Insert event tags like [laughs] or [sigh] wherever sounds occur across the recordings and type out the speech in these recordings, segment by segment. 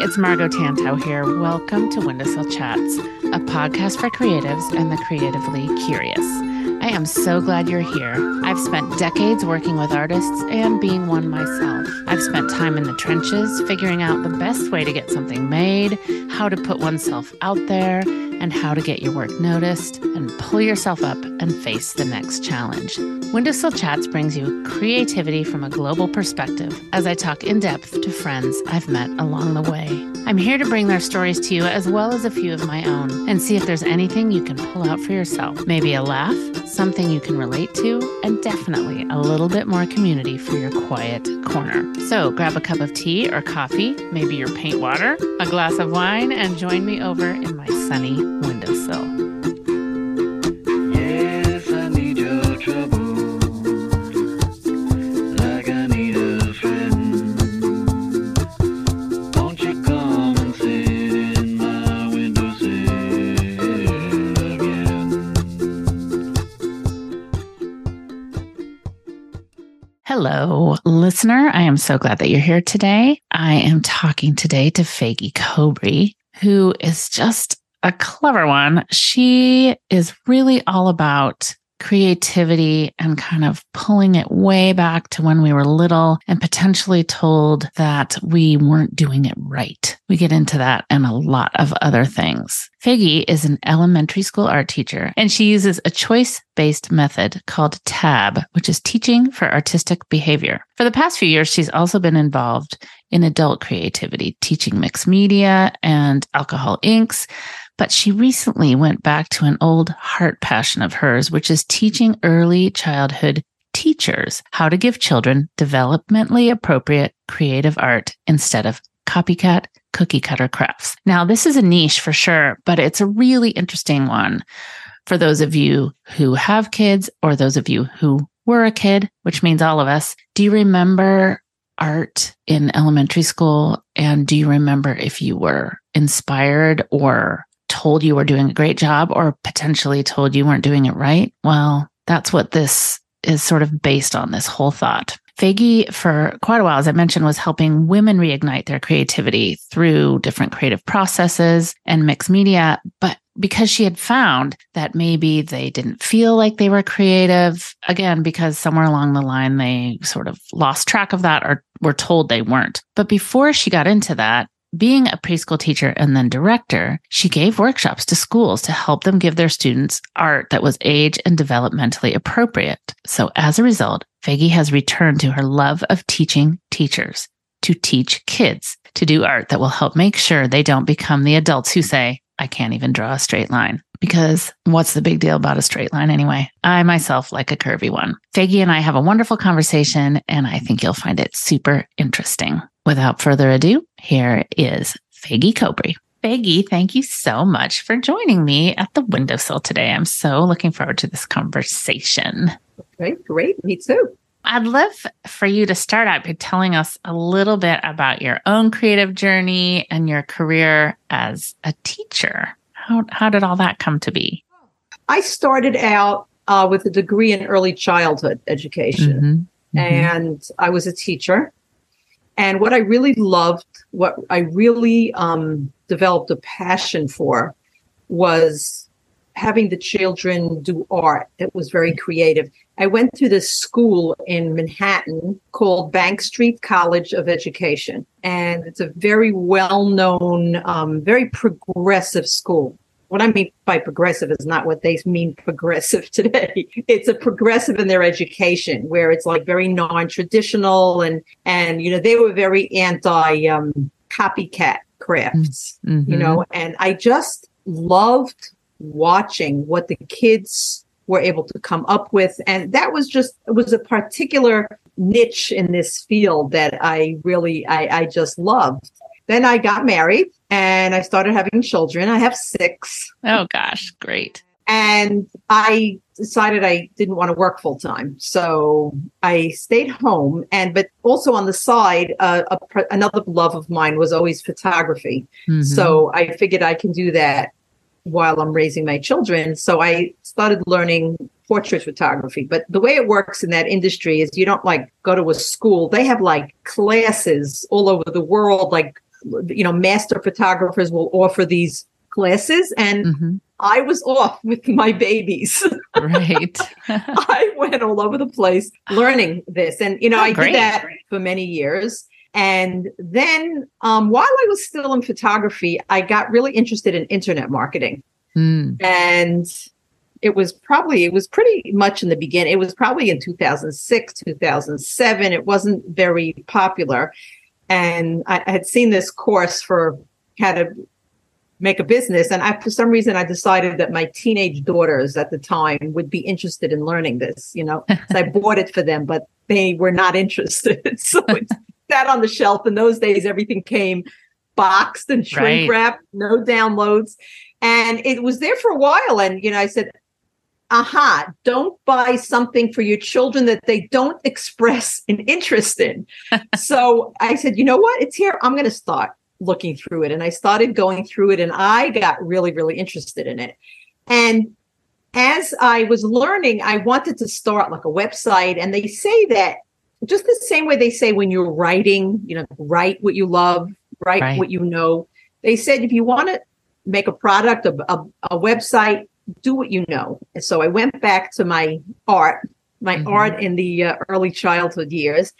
it's Margo Tantau here. Welcome to Windowsill Chats, a podcast for creatives and the creatively curious. I am so glad you're here. I've spent decades working with artists and being one myself. I've spent time in the trenches figuring out the best way to get something made, how to put oneself out there, and how to get your work noticed and pull yourself up and face the next challenge. Windowsill Chats brings you creativity from a global perspective as I talk in depth to friends I've met along the way. I'm here to bring their stories to you as well as a few of my own and see if there's anything you can pull out for yourself. Maybe a laugh, something you can relate to, and definitely a little bit more community for your quiet corner. So grab a cup of tea or coffee, maybe your paint water, a glass of wine, and join me over in my sunny windowsill. Hello, listener. I am so glad that you're here today. I am talking today to Faigie Kobre, who is just a clever one. She is really all about creativity and kind of pulling it way back to when we were little and potentially told that we weren't doing it right. We get into that and a lot of other things. Faigie is an elementary school art teacher and she uses a choice based method called TAB, which is teaching for artistic behavior. For the past few years, she's also been involved in adult creativity, teaching mixed media and alcohol inks. But she recently went back to an old heart passion of hers, which is teaching early childhood teachers how to give children developmentally appropriate creative art instead of copycat cookie cutter crafts. Now, this is a niche for sure, but it's a really interesting one for those of you who have kids or those of you who were a kid, which means all of us. Do you remember art in elementary school? And do you remember if you were inspired or told you were doing a great job or potentially told you weren't doing it right? Well, that's what this is sort of based on this whole thought. Faigie, for quite a while, as I mentioned, was helping women reignite their creativity through different creative processes and mixed media. But because she had found that maybe they didn't feel like they were creative, again, because somewhere along the line they sort of lost track of that or were told they weren't. But before she got into that, being a preschool teacher and then director, she gave workshops to schools to help them give their students art that was age and developmentally appropriate. So as a result, Faigie has returned to her love of teaching teachers to teach kids to do art that will help make sure they don't become the adults who say, I can't even draw a straight line. Because what's the big deal about a straight line anyway? I myself like a curvy one. Faigie and I have a wonderful conversation, and I think you'll find it super interesting. Without further ado, here is Faigie Kobre. Faigie, thank you so much for joining me at the windowsill today. I'm so looking forward to this conversation. Okay, great. Me too. I'd love for you to start out by telling us a little bit about your own creative journey and your career as a teacher. How, how did all that come to be? I started out uh, with a degree in early childhood education, Mhm, mhm. and I was a teacher. And what I really loved, what I really um, developed a passion for, was having the children do art. It was very creative. I went to this school in Manhattan called Bank Street College of Education, and it's a very well-known, um, very progressive school. What I mean by progressive is not what they mean progressive [laughs] today. It's a progressive in their education where it's like very non-traditional and and you know they were very anti um, copycat crafts, Mhm. you know, and I just loved watching what the kids were able to come up with and that was just it was a particular niche in this field that I really I, I just loved. Then I got married and I started having children. I have six Oh gosh, great. and I decided I didn't want to work full time, so I stayed home. And but also on the side, uh, a, another love of mine was always photography. Mhm. So I figured I can do that while I'm raising my children. So I started learning portrait photography. But the way it works in that industry is you don't like go to a school. They have like classes all over the world, like you know, master photographers will offer these classes and Mhm. I was off with my babies. [laughs] Right. [laughs] I went all over the place learning this. And, you know, Oh, I great. did that for many years. And then um, while I was still in photography, I got really interested in internet marketing. Mm. And it was probably, it was pretty much in the beginning. It was probably in 2006, 2007. It wasn't very popular. And I, had seen this course for how to make a business. And I, for some reason, I decided that my teenage daughters at the time would be interested in learning this, you know, [laughs] so I bought it for them, but they were not interested. [laughs] so it sat on the shelf. In those days, everything came boxed and shrink Right. wrapped, no downloads. And it was there for a while. And, you know, I said, aha, don't buy something for your children that they don't express an interest in. [laughs] so I said, you know what? It's here. I'm going to start looking through it. And I started going through it and I got really, really interested in it. And as I was learning, I wanted to start like a website. And they say that just the same way they say when you're writing, you know, write what you love, write Right. what you know. They said if you want to make a product, a, a, a website, do what you know. And so I went back to my art, my Mhm. art in the uh, early childhood years.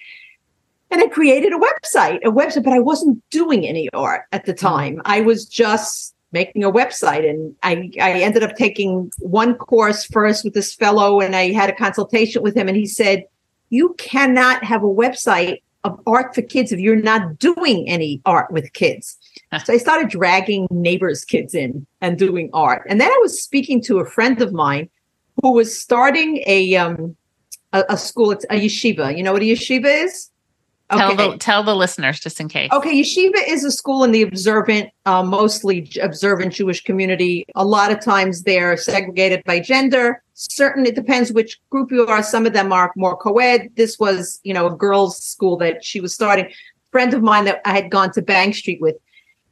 And I created a website, a website, but I wasn't doing any art at the time. I was just making a website. And I, I ended up taking one course first with this fellow, and I had a consultation with him, and he said, You cannot have a website of art for kids if you're not doing any art with kids. So I started dragging neighbors' kids in and doing art. And then I was speaking to a friend of mine who was starting a um a, a school, it's a yeshiva. You know what a yeshiva is? Tell the tell the listeners just in case. Okay, yeshiva is a school in the observant, uh, mostly observant Jewish community. A lot of times they're segregated by gender. Certain, it depends which group you are. Some of them are more co-ed. This was, you know, a girls' school that she was starting. Friend of mine that I had gone to Bank Street with.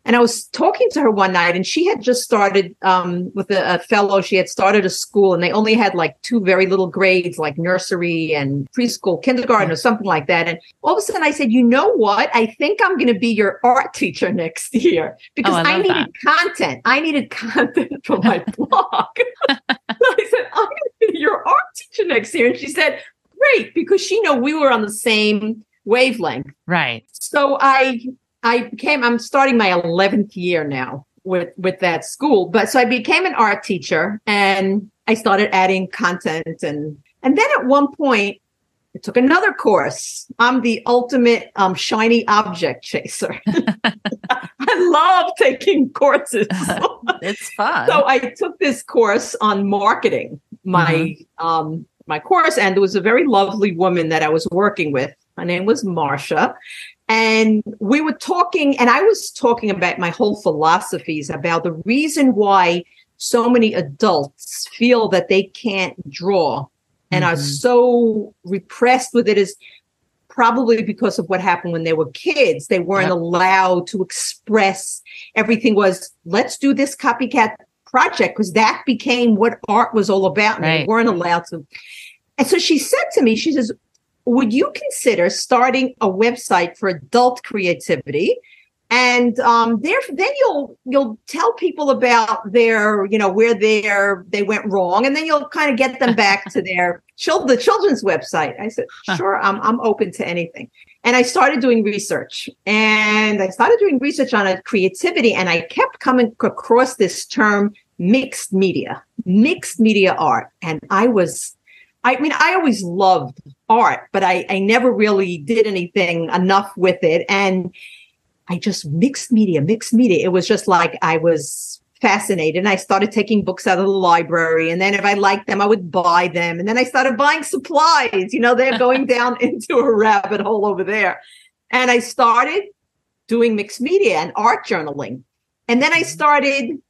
And I was talking to her one night, and she had just started um, with a, a fellow. She had started a school, and they only had like two very little grades, like nursery and preschool, kindergarten, or something like that. And all of a sudden, I said, "You know what? I think I'm going to be your art teacher [laughs] next year because Oh, I I, needed content. I needed content [laughs] for my [laughs] blog." so I said, "I'm going to be your art teacher next year," and she said, "Great," because she know we were on the same wavelength Right. so i i became i'm starting my 11th year now with with that school but so i became an art teacher and i started adding content and and then at one point i took another course i'm the ultimate um, shiny object chaser [laughs] i love taking courses [laughs] it's fun. so I took this course on marketing, my um my course, and there was a very lovely woman that I was working with. Her name was Marsha. And we were talking, and I was talking about my whole philosophies about the reason why so many adults feel that they can't draw and are Mhm. so repressed with it is probably because of what happened when they were kids. They weren't Yep. allowed to express everything was let's do this copycat project because that became what art was all about and they weren't allowed to and so she said to me she says would you consider starting a website for adult creativity? And um there then you'll you'll tell people about their you know where their they went wrong and then you'll kind of get them [laughs] back to their children the children's website. I said sure i'm i'm open to anything. And I started doing research and I started doing research on a creativity and I kept coming across this term mixed media, mixed media art. And I was, I mean, I always loved art, but I, I never really did anything enough with it. And I just mixed media, mixed media. It was just like I was fascinated. And I started taking books out of the library. And then if I liked them, I would buy them. And then I started buying supplies. You know, they're going [laughs] down into a rabbit hole over there. And I started doing mixed media and art journaling. And then I mm-hmm. started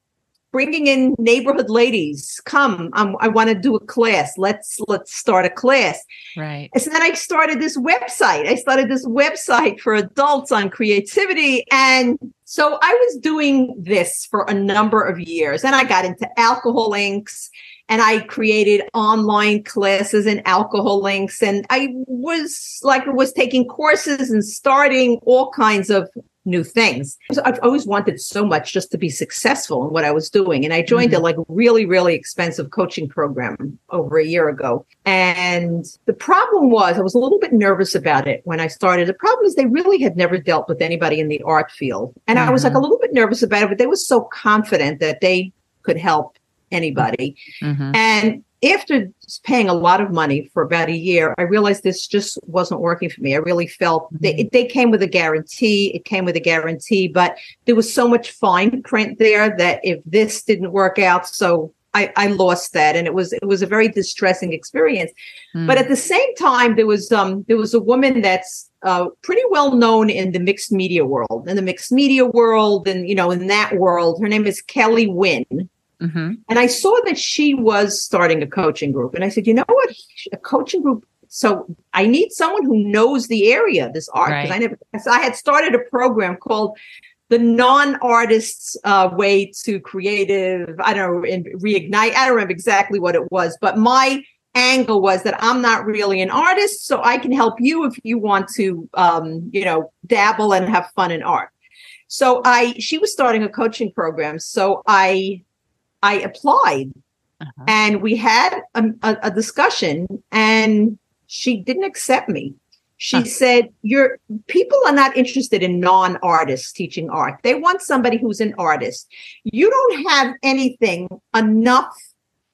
bringing in neighborhood ladies. Come, I'm, I want to do a class. Let's let's start a class. right. And so then I started this website. I started this website for adults on creativity. And so I was doing this for a number of years. And I got into alcohol inks and I created online classes in alcohol inks. And I was like, was taking courses and starting all kinds of new things. I've always wanted so much just to be successful in what I was doing. And I joined a like really, really expensive coaching program over a year ago. And the problem was I was a little bit nervous about it when I started. The problem is they really had never dealt with anybody in the art field. And I was like a little bit nervous about it, but they were so confident that they could help anybody. Mhm. And after paying a lot of money for about a year, I realized this just wasn't working for me. I really felt they, they came with a guarantee. It came with a guarantee, but there was so much fine print there that if this didn't work out, so I, I lost that, and it was it was a very distressing experience. Mm. But at the same time, there was um there was a woman that's uh, pretty well known in the mixed media world, in the mixed media world, and you know in that world. Her name is Kelly Wynn. Mhm. And I saw that she was starting a coaching group. And I said, you know what? A coaching group. So I need someone who knows the area, this art. Because Right. I never, so I had started a program called the non-artist's uh, way to creative, I don't know, and reignite. I don't remember exactly what it was, but my angle was that I'm not really an artist, so I can help you if you want to, um, you know, dabble and have fun in art. So I, she was starting a coaching program. So I, I applied Uh-huh. and we had a, a, a discussion and she didn't accept me. She Huh. said, Your people are not interested in non-artists teaching art. They want somebody who's an artist. You don't have anything enough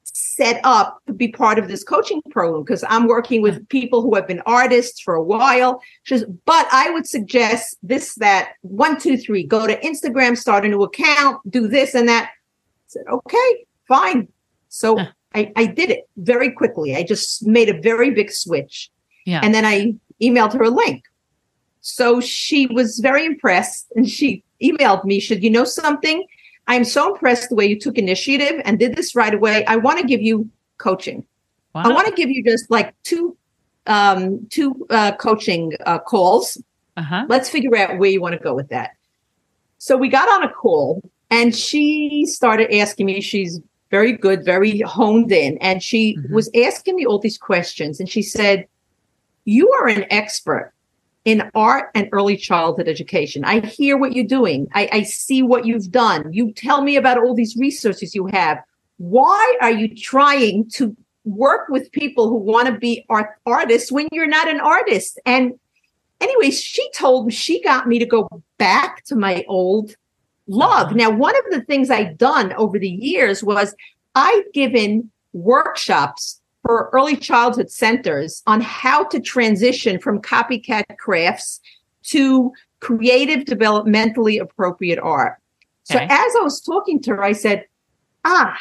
set up to be part of this coaching program because I'm working with people who have been artists for a while. She says, but I would suggest this, that, one, two, three, go to Instagram, start a new account, do this and that. Said, okay, fine. So. I, I did it very quickly. I just made a very big switch. Yeah. And then I emailed her a link. So she was very impressed and she emailed me, should you know something? I'm so impressed the way you took initiative and did this right away. I want to give you coaching. wow. I want to give you just like two um two uh coaching uh calls uh-huh. let's figure out where you want to go with that. So we got on a call and she started asking me, she's very good, very honed in. And she Mhm. was asking me all these questions. And she said, You are an expert in art and early childhood education. I hear what you're doing. I, I see what you've done. You tell me about all these resources you have. Why are you trying to work with people who want to be art artists when you're not an artist? And anyways, she told me she got me to go back to my old love. Uh-huh. Now, one of the things I'd done over the years was I'd given workshops for early childhood centers on how to transition from copycat crafts to creative, developmentally appropriate art. So as I was talking to her, I said, ah,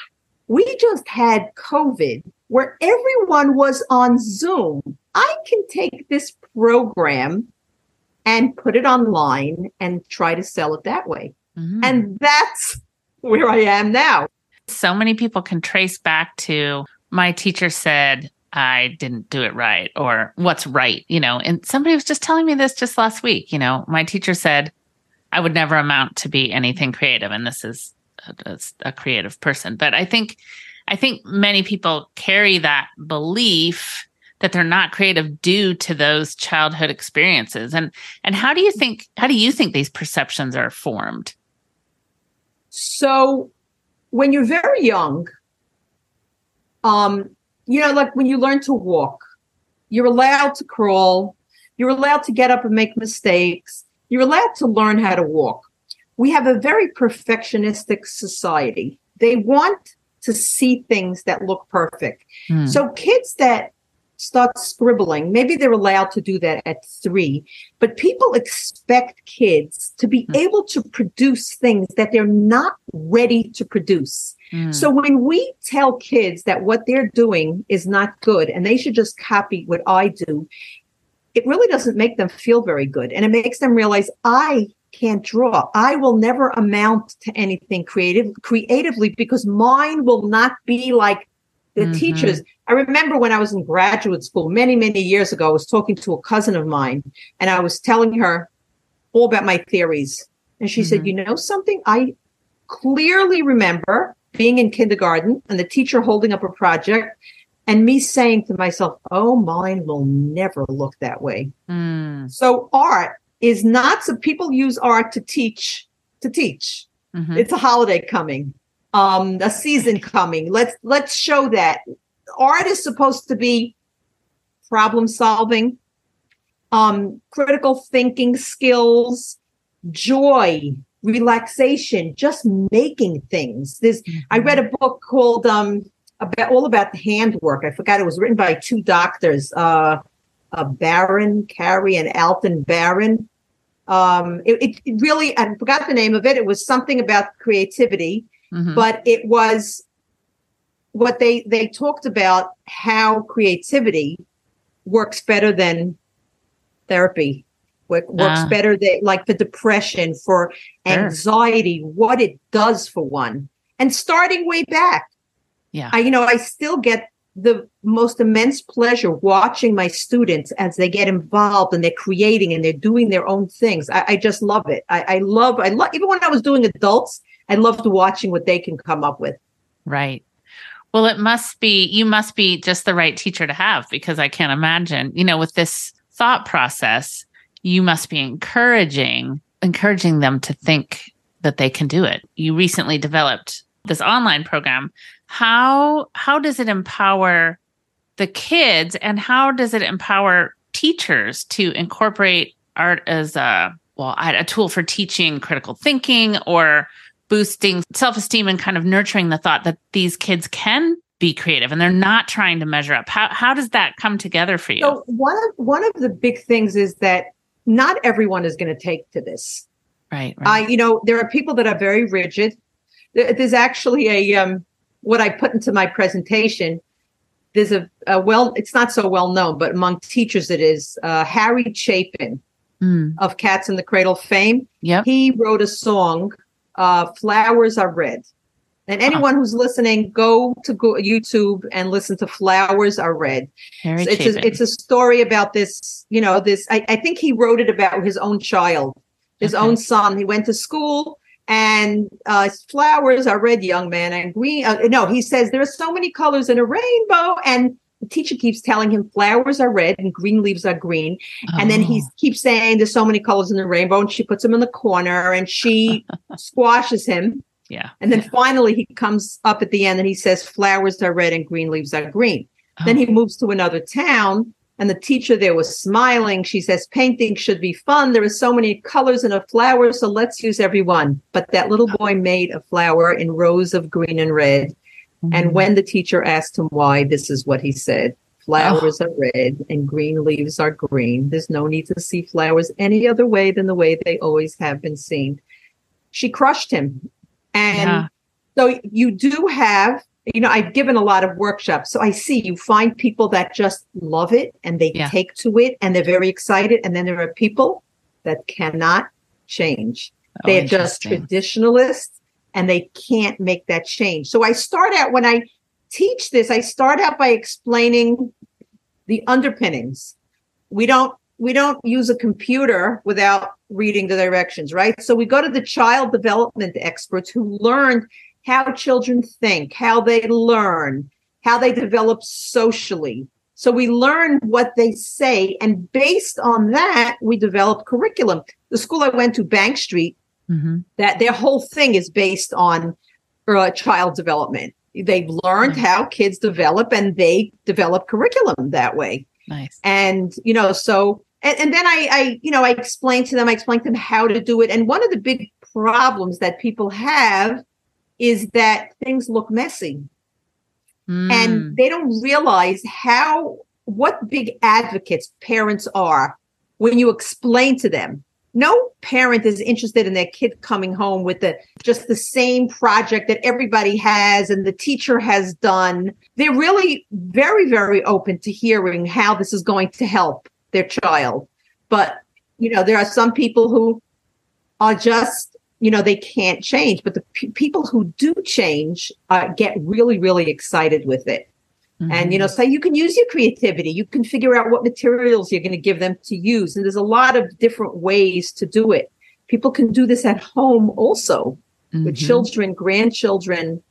we just had COVID where everyone was on Zoom. I can take this program and put it online and try to sell it that way. Mhm. And that's where I am now. so many people can trace back to my teacher said I didn't do it right or what's right, you know. And somebody was just telling me this just last week, you know. My teacher said I would never amount to be anything creative and this is a, a- a creative person. But I think I think many people carry that belief that they're not creative due to those childhood experiences. And and how do you think how do you think these perceptions are formed? So when you're very young, um, you know, like when you learn to walk, you're allowed to crawl, you're allowed to get up and make mistakes, you're allowed to learn how to walk. We have a very perfectionistic society. They want to see things that look perfect. Hmm. So kids that start scribbling, maybe they're allowed to do that at three, but people expect kids to be Hmm. able to produce things that they're not ready to produce. Hmm. So when we tell kids that what they're doing is not good and they should just copy what I do, it really doesn't make them feel very good. And it makes them realize I can't draw. I will never amount to anything creative creatively because mine will not be like the Mhm. teachers. I remember when I was in graduate school many, many years ago, I was talking to a cousin of mine and I was telling her all about my theories. And she said, Mhm. You know something? I clearly remember being in kindergarten and the teacher holding up a project and me saying to myself, Oh, mine will never look that way. Hmm. So art is not so people use art to teach to teach. Mhm. It's a holiday coming, um, a season coming. Let's let's show that art is supposed to be problem solving, um, critical thinking skills, joy, relaxation, just making things. There's I read a book called um about all about the handwork. I forgot it was written by two doctors, uh, uh Barron Carey and Alton Barron. Um, it- it really I forgot the name of it. It was something about creativity, Mhm. but it was what they they talked about how creativity works better than therapy. Work, works Ah. better than like for depression, for Sure. anxiety, what it does for one. And starting way back. Yeah. I, you know, I still get the most immense pleasure watching my students as they get involved and they're creating and they're doing their own things. I, I just love it. I, I love, I love, even when I was doing adults, I loved watching what they can come up with. Right. Well, it must be, you must be just the right teacher to have because I can't imagine, you know, with this thought process, you must be encouraging, encouraging them to think that they can do it. You recently developed this online program. How, how does it empower the kids and how does it empower teachers to incorporate art as a, well, a tool for teaching critical thinking or boosting self-esteem and kind of nurturing the thought that these kids can be creative and they're not trying to measure up. How how does that come together for you? So one of one of the big things is that not everyone is going to take to this. right, right. I, you know, there are people that are very rigid. There's actually a um, what I put into my presentation. There's a, a well, it's not so well known, but among teachers it is. Uh, Harry Chapin Mm, of Cats in the Cradle fame. Yeah, He wrote a song, uh, "Flowers Are Red." And anyone who's listening, go to go- YouTube and listen to "Flowers Are Red." Harry it's a, it's a story about this you know this I, I think he wrote it about his own child his Okay. own son he went to school and uh flowers are red young man and green uh, no he says there are so many colors in a rainbow and the teacher keeps telling him flowers are red and green leaves are green and then he Oh, keeps saying there's so many colors in the rainbow and she puts him in the corner and she [laughs] squashes him yeah. and then finally he comes up at the end and he says flowers are red and green leaves are green then Oh, he moves to another town, and the teacher there was smiling. She says, Painting should be fun. There are so many colors in a flower, so let's use every one. But that little oh. boy made a flower in rows of green and red. And mm, when the teacher asked him why, this is what he said Flowers are red and green leaves are green. There's no need to see flowers any other way than the way they always have been seen. She crushed him. And Yeah. so you do have, you know, I've given a lot of workshops. So I see you find people that just love it and they Yeah. take to it and they're very excited. And then there are people that cannot change. Oh, They're just traditionalists and they can't make that change. So I start out when I teach this, I start out by explaining the underpinnings. We don't we don't use a computer without reading the directions, right? So we go to the child development experts who learned how children think, how they learn, how they develop socially. So we learn what they say, and based on that, we develop curriculum. The school I went to, Bank Street, Mhm. that their whole thing is based on uh, child development. They've learned Nice. how kids develop, and they develop curriculum that way Nice. and you know so and, and then I, I you know i explained to them i explained to them how to do it and one of the big problems that people have is that things look messy Mm, and they don't realize how what big advocates parents are when you explain to them no parent is interested in their kid coming home with the just the same project that everybody has and the teacher has done. They're really very very open to hearing how this is going to help their child. But you know there are some people who are just you know they can't change but the pe- people who do change uh, get really really excited with it and you know so you can use your creativity you can figure out what materials you're going to give them to use and there's a lot of different ways to do it people can do this at home also with Mhm. children grandchildren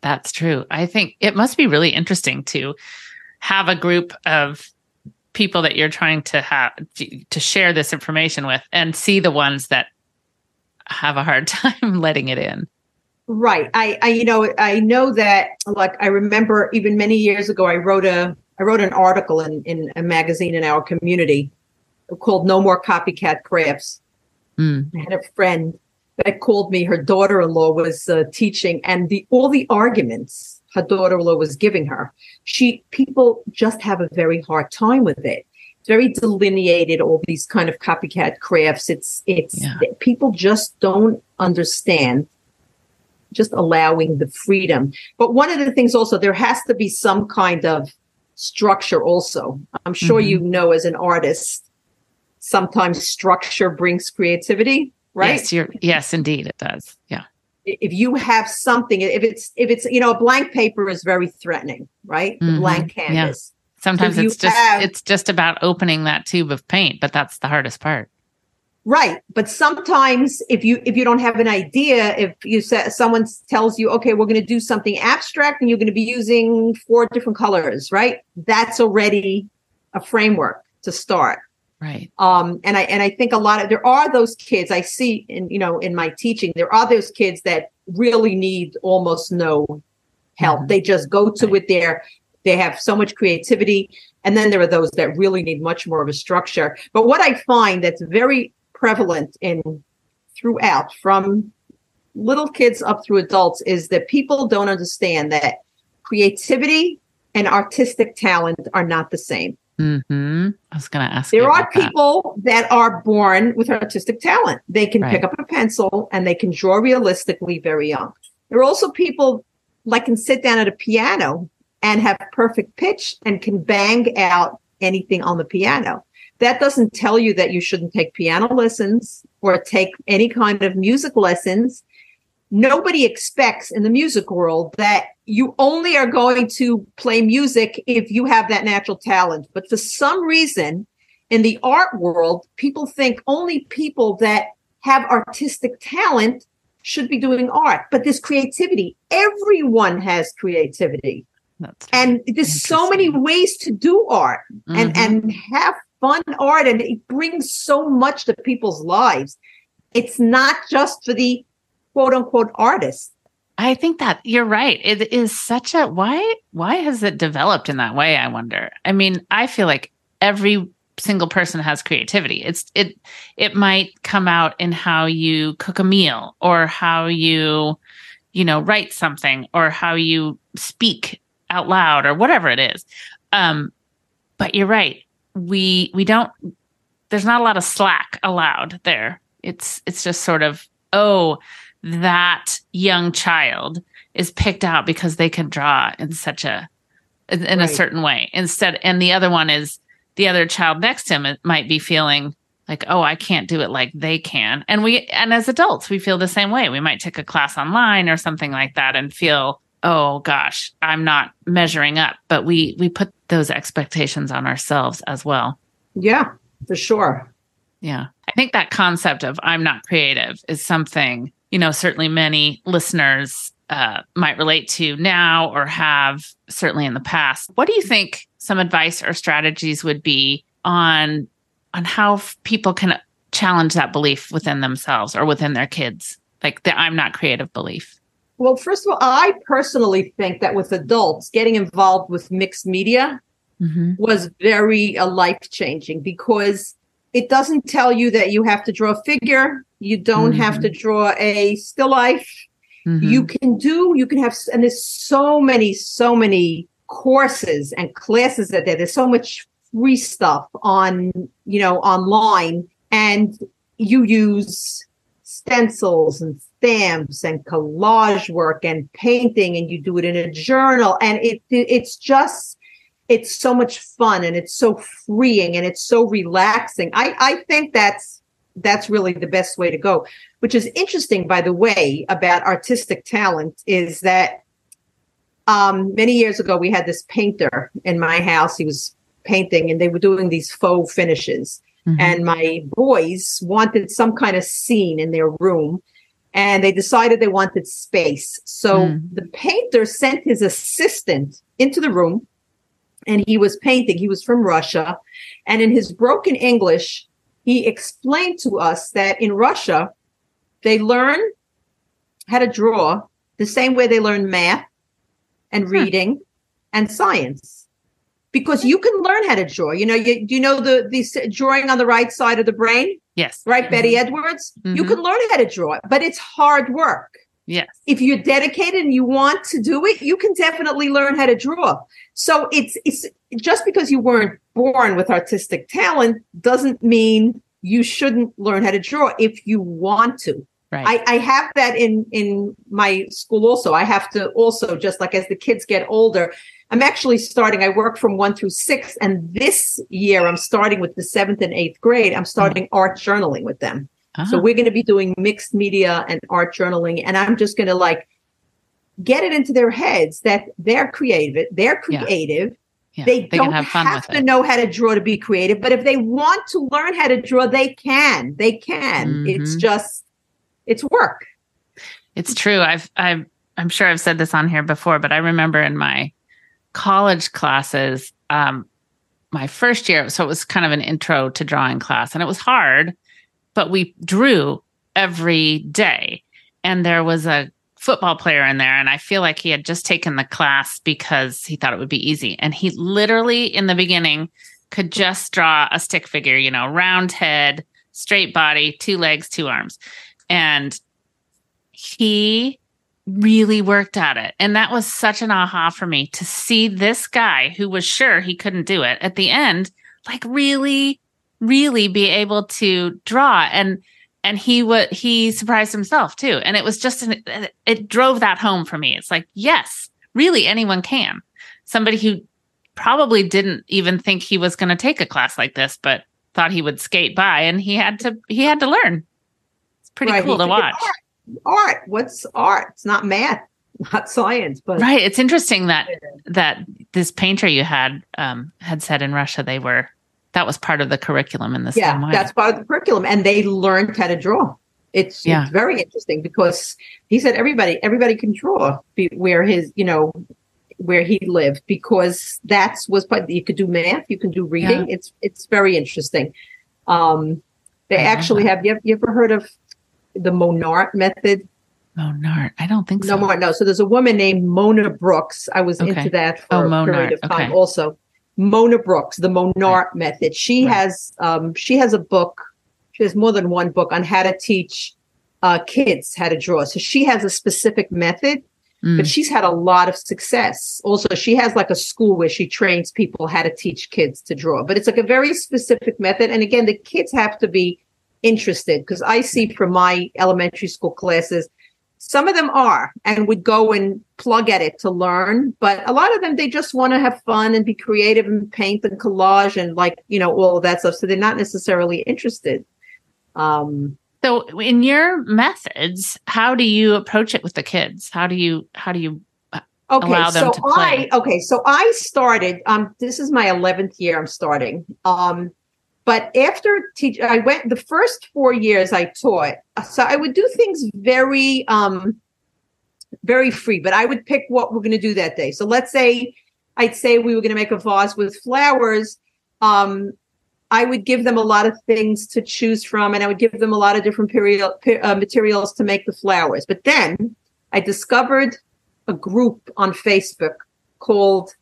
That's true. I think it must be really interesting to have a group of people that you're trying to have to share this information with and see the ones that have a hard [laughs] time letting it in. Right. I, I, you know, I know that. Like, I remember even many years ago, I wrote a, I wrote an article in in a magazine in our community called "No More Copycat Crafts." Mm. I had a friend that called me. Her daughter-in-law was uh, teaching, and the all the arguments her daughter-in-law was giving her, she people just have a very hard time with it. It's very delineated. All these kind of copycat crafts. It's it's Yeah. people just don't understand. Just allowing the freedom, but one of the things also there has to be some kind of structure. Also, I'm sure Mhm. you know as an artist, sometimes structure brings creativity. Right? Yes, you're, yes, indeed, it does. Yeah. if you have something if it's if it's you know a blank paper is very threatening right Mhm. a blank Yeah. canvas Sometimes So it's just have- it's just about opening that tube of paint, but that's the hardest part. Right. But sometimes if you if you don't have an idea if you say someone tells you okay we're going to do something abstract and you're going to be using four different colors right? That's already a framework to start. Right. um and i and i think a lot of there are those kids i see in you know in my teaching there are those kids that really need almost no help. Mhm. they just go to Right. it there. They have so much creativity. And then there are those that really need much more of a structure. But what i find that's very prevalent in throughout from little kids up through adults is that people don't understand that creativity and artistic talent are not the same hmm I was going to ask. you there are about that. people that. are born with artistic talent. They can pick up a pencil and they can draw realistically very young. There are also people that can sit down at a piano and have perfect pitch and can bang out anything on the piano. That doesn't tell you that you shouldn't take piano lessons or take any kind of music lessons. Nobody expects in the music world that you only are going to play music if you have that natural talent. But for some reason, in the art world, people think only people that have artistic talent should be doing art. But this creativity. Everyone has creativity. That's And there's so many ways to do art and Mhm. and have fun art and it brings so much to people's lives. It's not just for the quote unquote artist. I think that you're right. It is such a why why has it developed in that way, I wonder. I mean, I feel like every single person has creativity. It's it it might come out in how you cook a meal or how you you know, write something or how you speak out loud or whatever it is. Um but you're right. We we don't there's not a lot of slack allowed there. It's it's just sort of oh that young child is picked out because they can draw in such a in, in a certain way. Instead and the other one is the other child next to him it might be feeling like oh i can't do it like they can. And we and as adults we feel the same way. We might take a class online or something like that and feel oh gosh i'm not measuring up but we we put those expectations on ourselves as well Yeah, for sure. yeah. I think that concept of I'm not creative is something, you know, certainly many listeners uh, might relate to now or have certainly in the past. What do you think some advice or strategies would be on on how f- people can challenge that belief within themselves or within their kids? Like the I'm not creative belief. Well, first of all, I personally think that with adults getting involved with mixed media Mm-hmm. was very uh, life changing because it doesn't tell you that you have to draw a figure. You don't have to draw a still life. Mm-hmm. You can do, you can have, and there's so many, so many courses and classes that there. There's so much free stuff on, you know, online and you use stencils and stamps and collage work and painting and you do it in a journal and it it's just it's so much fun and it's so freeing and it's so relaxing. I, I think that's that's really the best way to go. Which is interesting, by the way, about artistic talent is that um, many years ago we had this painter in my house. He was painting and they were doing these faux finishes. Mhm. And my boys wanted some kind of scene in their room and they decided they wanted space. So Mm. the painter sent his assistant into the room and he was painting. He was from Russia. And in his broken English, he explained to us that in Russia, they learn how to draw the same way they learn math and reading and science. Because you can learn how to draw. You know, you, you know the the drawing on the right side of the brain, Yes. right? Betty Edwards. You Mhm. can learn how to draw, but it's hard work Yes. if you're dedicated and you want to do it, you can definitely learn how to draw. So it's it's just because you weren't born with artistic talent doesn't mean you shouldn't learn how to draw if you want to. Right. I, I have that in in my school also. I have to also just like as the kids get older, I'm actually starting. I work from one through six, and this year I'm starting with the seventh and eighth grade. I'm starting art journaling with them. So Ah, we're going to be doing mixed media and art journaling, and I'm just going to like get it into their heads that they're creative. They're creative. yeah. They, can don't have fun with to it. know how to draw to be creative, but if they want to learn how to draw, they can. They can. It's Mhm. just, it's work. It's true. I've I've I'm sure I've said this on here before, but I remember in my college classes, um, my first year, so it was kind of an intro to drawing class, and it was hard, but we drew every day. And there was a football player in there, and I feel like he had just taken the class because he thought it would be easy. And he literally in the beginning could just draw a stick figure, you know, round head, straight body, two legs, two arms. And he really worked at it. And that was such an aha for me to see this guy who was sure he couldn't do it at the end, like really, really be able to draw. And and he would he surprised himself too. And it was just an it drove that home for me. It's like, yes, really anyone can. Somebody who probably didn't even think he was going to take a class like this, but thought he would skate by and he had to he had to learn. It's pretty Right. cool to watch. Art. What's art? It's not math, [laughs] not science, but Right. It's interesting that that this painter you had um, had said in Russia they were that was part of the curriculum in the yeah, same way. that's part of the curriculum, and they learned how to draw. It's, Yeah. it's very interesting because he said everybody everybody can draw be, where his you know where he lived because that's was part you could do math you can do reading it's it's very interesting um they I actually have you, ever, you ever heard of the monart method Monart. I don't think so. no more no so there's a woman named mona brooks i was Okay. into that for Oh, a Monart, period of time okay. also mona brooks the monart method she Right. has um she has a book she has more than one book on how to teach uh kids how to draw so she has a specific method Mm. but she's had a lot of success. Also, she has like a school where she trains people how to teach kids to draw, but it's like a very specific method. And again, the kids have to be interested because I see from my elementary school classes, some of them are and would go and plug at it to learn, but a lot of them, they just want to have fun and be creative and paint and collage and like, you know, all of that stuff. So they're not necessarily interested. Um, So in your methods, how do you approach it with the kids? How do you how do you Okay, allow them so to play. I okay, so I started. Um, this is my eleventh year. I'm starting. Um, but after teach, I went the first four years I taught. So I would do things very um, very free. But I would pick what we're going to do that day. So let's say I'd say we were going to make a vase with flowers. Um, I would give them a lot of things to choose from, and I would give them a lot of different period, uh, materials to make the flowers. But then I discovered a group on Facebook called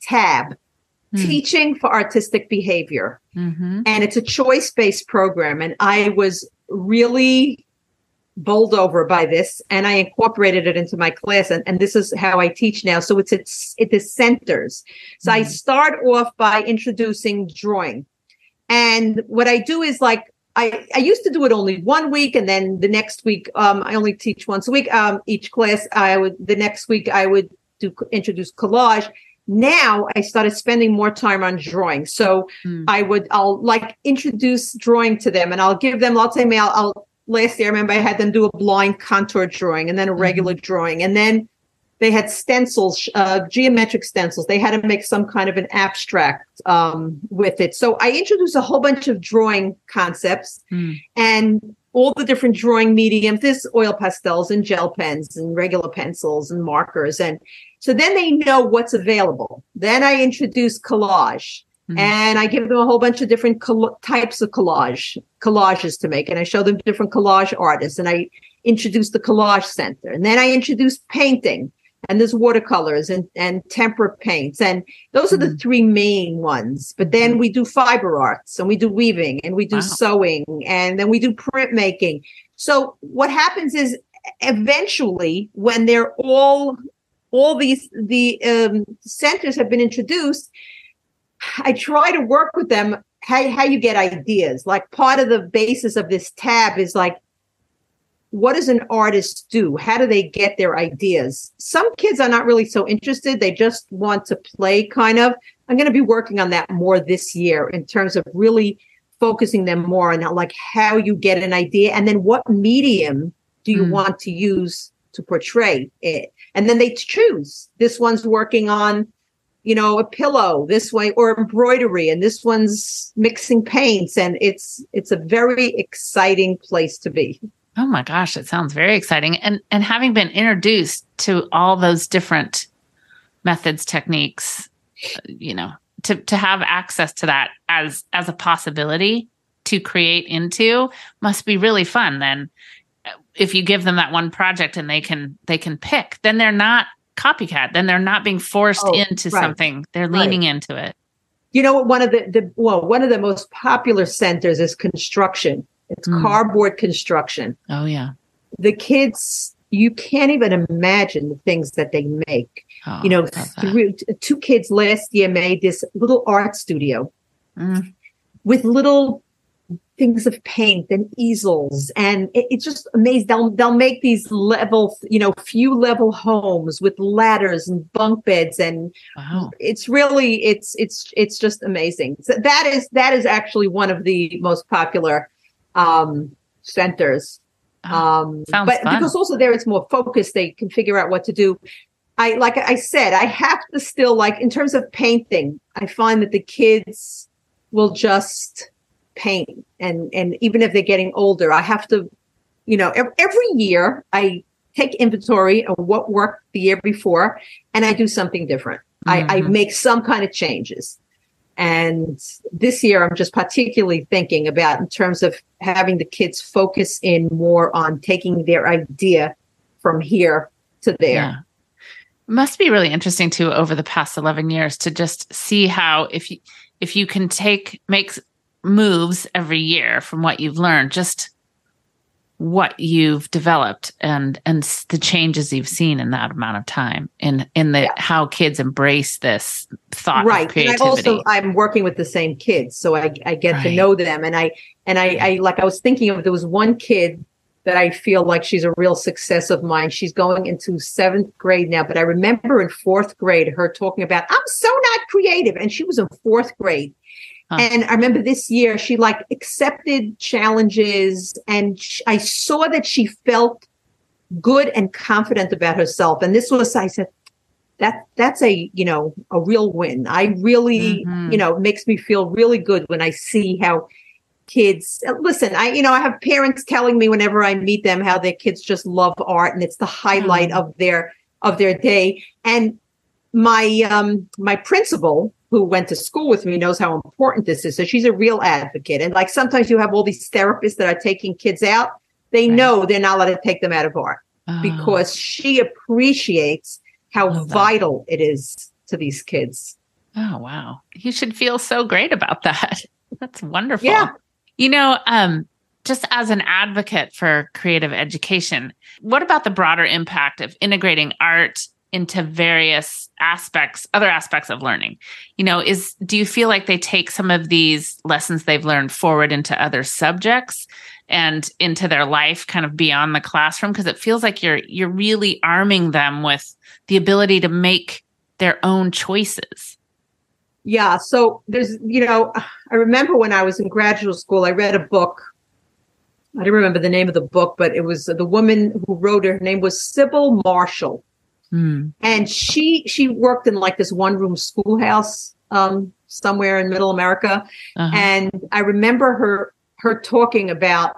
TAB, Hmm. Teaching for Artistic Behavior. Mhm. And it's a choice based program. And I was really bowled over by this and I incorporated it into my class. And, and this is how I teach now. So it's, it's, it is centers. So I Mhm. start off by introducing drawing. And what I do is like, I, I used to do it only one week and then the next week, um, I only teach once a week. Um, each class I would, the next week I would do introduce collage. Now I started spending more time on drawing. So Mm. I would, I'll like introduce drawing to them and I'll give them, I'll say, me, I'll, last year, I remember I had them do a blind contour drawing and then a regular drawing. And then they had stencils, uh, geometric stencils. They had to make some kind of an abstract um, with it. So I introduced a whole bunch of drawing concepts Mm. and all the different drawing mediums. There's oil pastels and gel pens and regular pencils and markers. And So then they know what's available. Then I introduce collage. Mhm. And I give them a whole bunch of different coll- types of collage collages to make, and I show them different collage artists. And I introduce the collage center, and then I introduce painting, and there's watercolors and and tempera paints, and those are the Mhm. three main ones. But then we do fiber arts, and we do weaving, and we do Wow. sewing, and then we do printmaking. So what happens is eventually, when they're all all these the um, centers have been introduced I try to work with them how, how you get ideas. Like part of the basis of this TAB is like, what does an artist do? How do they get their ideas? Some kids are not really so interested. They just want to play kind of. I'm going to be working on that more this year in terms of really focusing them more on like how you get an idea and then what medium do you Mm. want to use to portray it? And then they choose. This one's working on you know, a pillow this way or embroidery and this one's mixing paints and it's it's a very exciting place to be. Oh my gosh, it sounds very exciting. And and having been introduced to all those different methods, techniques, uh, you know, to to have access to that as as a possibility to create into must be really fun then if you give them that one project and they can they can pick then they're not copycat then they're not being forced Oh, into right. something they're Right. leaning into it You know what one of the, the well, one of the most popular centers is construction. It's Mm. cardboard construction. oh yeah The kids you can't even imagine the things that they make. oh, you know, three, two kids last year made this little art studio Mm, with little things of paint and easels. And it, it's just amazing. They'll they'll make these level you know few level homes with ladders and bunk beds. And wow. it's really it's it's it's just amazing. So that is that is actually one of the most popular um centers. Oh, um but fun. because also there it's more focused they can figure out what to do. I like i said i have to still like in terms of painting i find that the kids will just paint and and even if they're getting older i have to you know ev- every year i take inventory of what worked the year before and i do something different I, I Mhm. make some kind of changes and this year i'm just particularly thinking about in terms of having the kids focus in more on taking their idea from here to there Yeah. Must be really interesting too over the past 11 years to just see how if you if you can take make moves every year from what you've learned just what you've developed and and the changes you've seen in that amount of time in in the Yeah. how kids embrace this thought right and i also i'm working with the same kids so i, I get to know them and i and I, I like i was thinking of there was one kid that i feel like she's a real success of mine. She's going into seventh grade now but i remember in fourth grade her talking about i'm so not creative and she was in fourth grade Huh. and i remember this year she like accepted challenges and sh- i saw that she felt good and confident about herself and this was i said that that's a you know a real win i really Mhm. you know it makes me feel really good when i see how kids listen i you know i have parents telling me whenever i meet them how their kids just love art and it's the highlight Mhm. of their of their day and my um my principal who went to school with me knows how important this is. So she's a real advocate. And like sometimes you have all these therapists that are taking kids out they Right. know they're not allowed to take them out of art Oh, because she appreciates how vital it is to these kids. oh wow. You should feel so great about that. [laughs] That's wonderful. Yeah. You know, um, just as an advocate for creative education, what about the broader impact of integrating art into various aspects, other aspects of learning? You know, is do you feel like they take some of these lessons they've learned forward into other subjects and into their life kind of beyond the classroom? Because it feels like you're you're really arming them with the ability to make their own choices. Yeah. So there's, you know, I remember when I was in graduate school, I read a book. I don't remember the name of the book, but it was the woman who wrote it. Her name was Sybil Marshall. Hmm. and she she worked in like this one room schoolhouse um somewhere in middle america Uh-huh. and i remember her her talking about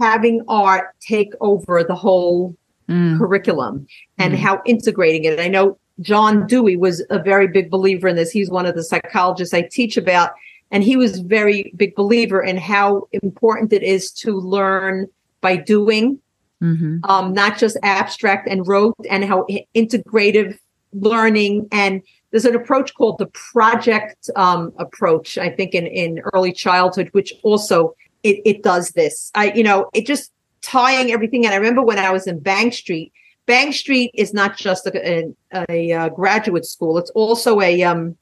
having art take over the whole Mm. curriculum and Mhm. how integrating it. I know John Dewey was a very big believer in this. He's one of the psychologists I teach about, and he was very big believer in how important it is to learn by doing, Mhm. um, not just abstract and rote, and how integrative learning and there's an approach called the project um, approach i think in, in early childhood which also it, it does this. I you know it just tying everything And i remember when i was in bank street bank street is not just a, a, a, graduate school. It's also a um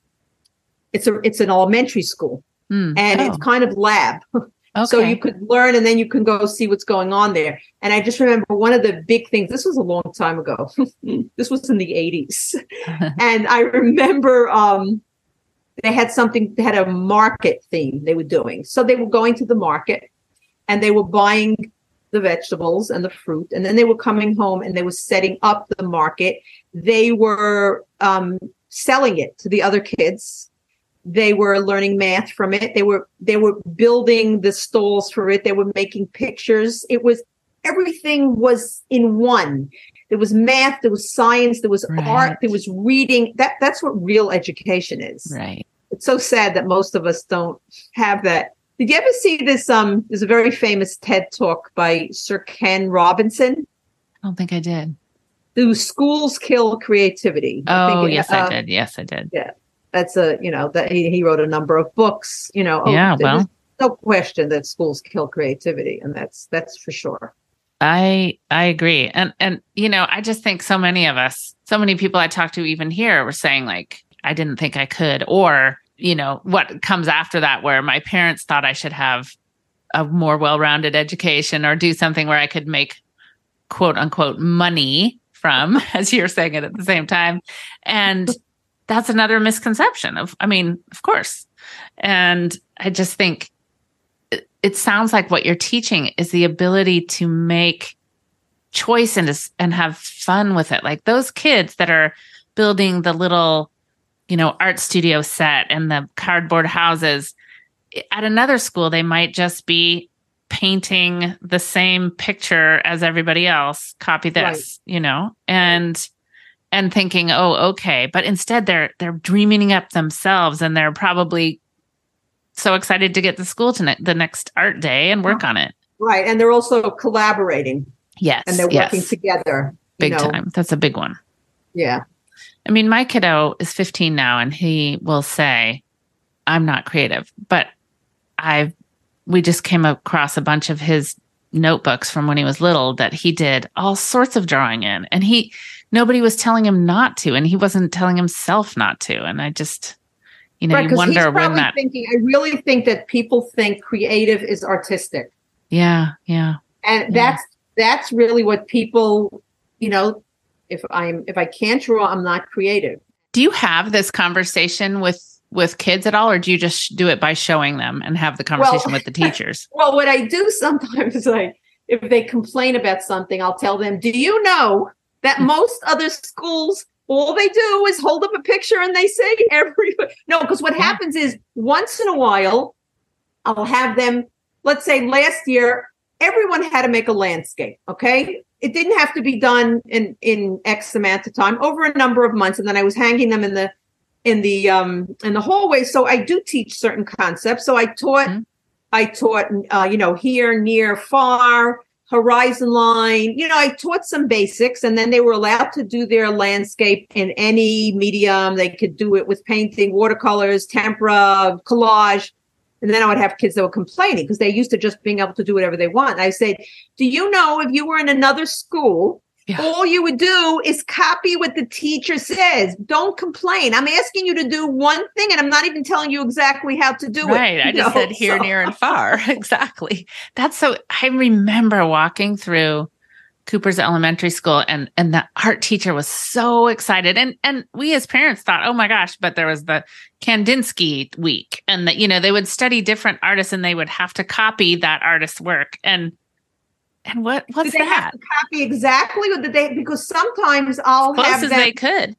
it's a it's an elementary school. Mm. and Oh, it's kind of lab [laughs] okay. so you could learn and then you can go see what's going on there. And I just remember one of the big things, this was a long time ago. [laughs] this was in the 80s. [laughs] and I remember um, they had something, they had a market theme they were doing. So they were going to the market and they were buying the vegetables and the fruit. And then they were coming home and they were setting up the market. They were um, selling it to the other kids they were learning math from it they were they were building the stalls for it they were making pictures it was everything was in one there was math there was science there was Right. art there was reading that that's what real education is right. it's so sad that most of us don't have that did you ever see this um there's a very famous ted talk by sir ken robinson I don't think I did. do schools kill creativity I Oh, think, yes, uh, I did. Yes, I did. That's a you know that he, he wrote a number of books you know oh, Yeah, well. no question that schools kill creativity and that's that's for sure I I agree. And and you know, I just think so many of us, so many people I talked to even here were saying like I didn't think I could or, you know, what comes after that where my parents thought I should have a more well-rounded education or do something where I could make quote unquote money from [laughs] as you're saying it at the same time. And that's another misconception of I mean, of course. And I just think it, it sounds like what you're teaching is the ability to make choice and to- and have fun with it. Like those kids that are building the little, you know, art studio set and the cardboard houses. At another school, they might just be painting the same picture as everybody else. Copy this, Right. you know, and and thinking, oh, okay. But instead, they're they're dreaming up themselves, and they're probably so excited to get to school tonight the next art day and work on it. right and they're also collaborating Yes, and they're yes, working together you big know. time. That's a big one. yeah I mean, my kiddo is 15 now, and he will say, "I'm not creative," but I've we just came across a bunch of his notebooks from when he was little that he did all sorts of drawing in, and he nobody was telling him not to, and he wasn't telling himself not to, and I just, you know, right you wonder when probably that, thinking i really think that people think creative is artistic yeah, yeah, and Yeah. that's that's really what people you know if i'm if i can't draw i'm not creative Do you have this conversation with with kids at all, or do you just do it by showing them and have the conversation with the teachers? [laughs] well what i do sometimes is [laughs] like if they complain about something i'll tell them do you know that Hmm. most other schools all they do is hold up a picture and they say [laughs] every no because what happens is once in a while i'll have them let's say last year everyone had to make a landscape okay it didn't have to be done in in x amount of time over a number of months and then i was hanging them in the in the um in the hallway so i do teach certain concepts so i taught Mhm. i taught uh, you know here near far horizon line you know i taught some basics and then they were allowed to do their landscape in any medium they could do it with painting watercolors tempera collage and then I would have kids that were complaining because they're used to just being able to do whatever they want. I said, Do you know if you were in another school, Yeah. all you would do is copy what the teacher says? Don't complain. I'm asking you to do one thing and I'm not even telling you exactly how to do right. it. I just know? said here, So- near, and [laughs] far. [laughs] exactly. That's so. I remember walking through Cooper's elementary school, and and the art teacher was so excited, and and we as parents thought, oh my gosh! But there was the Kandinsky week, and that you know they would study different artists, and they would have to copy that artist's work, and and what what's Did that? copy exactly did they because sometimes I'll Close have as them they could.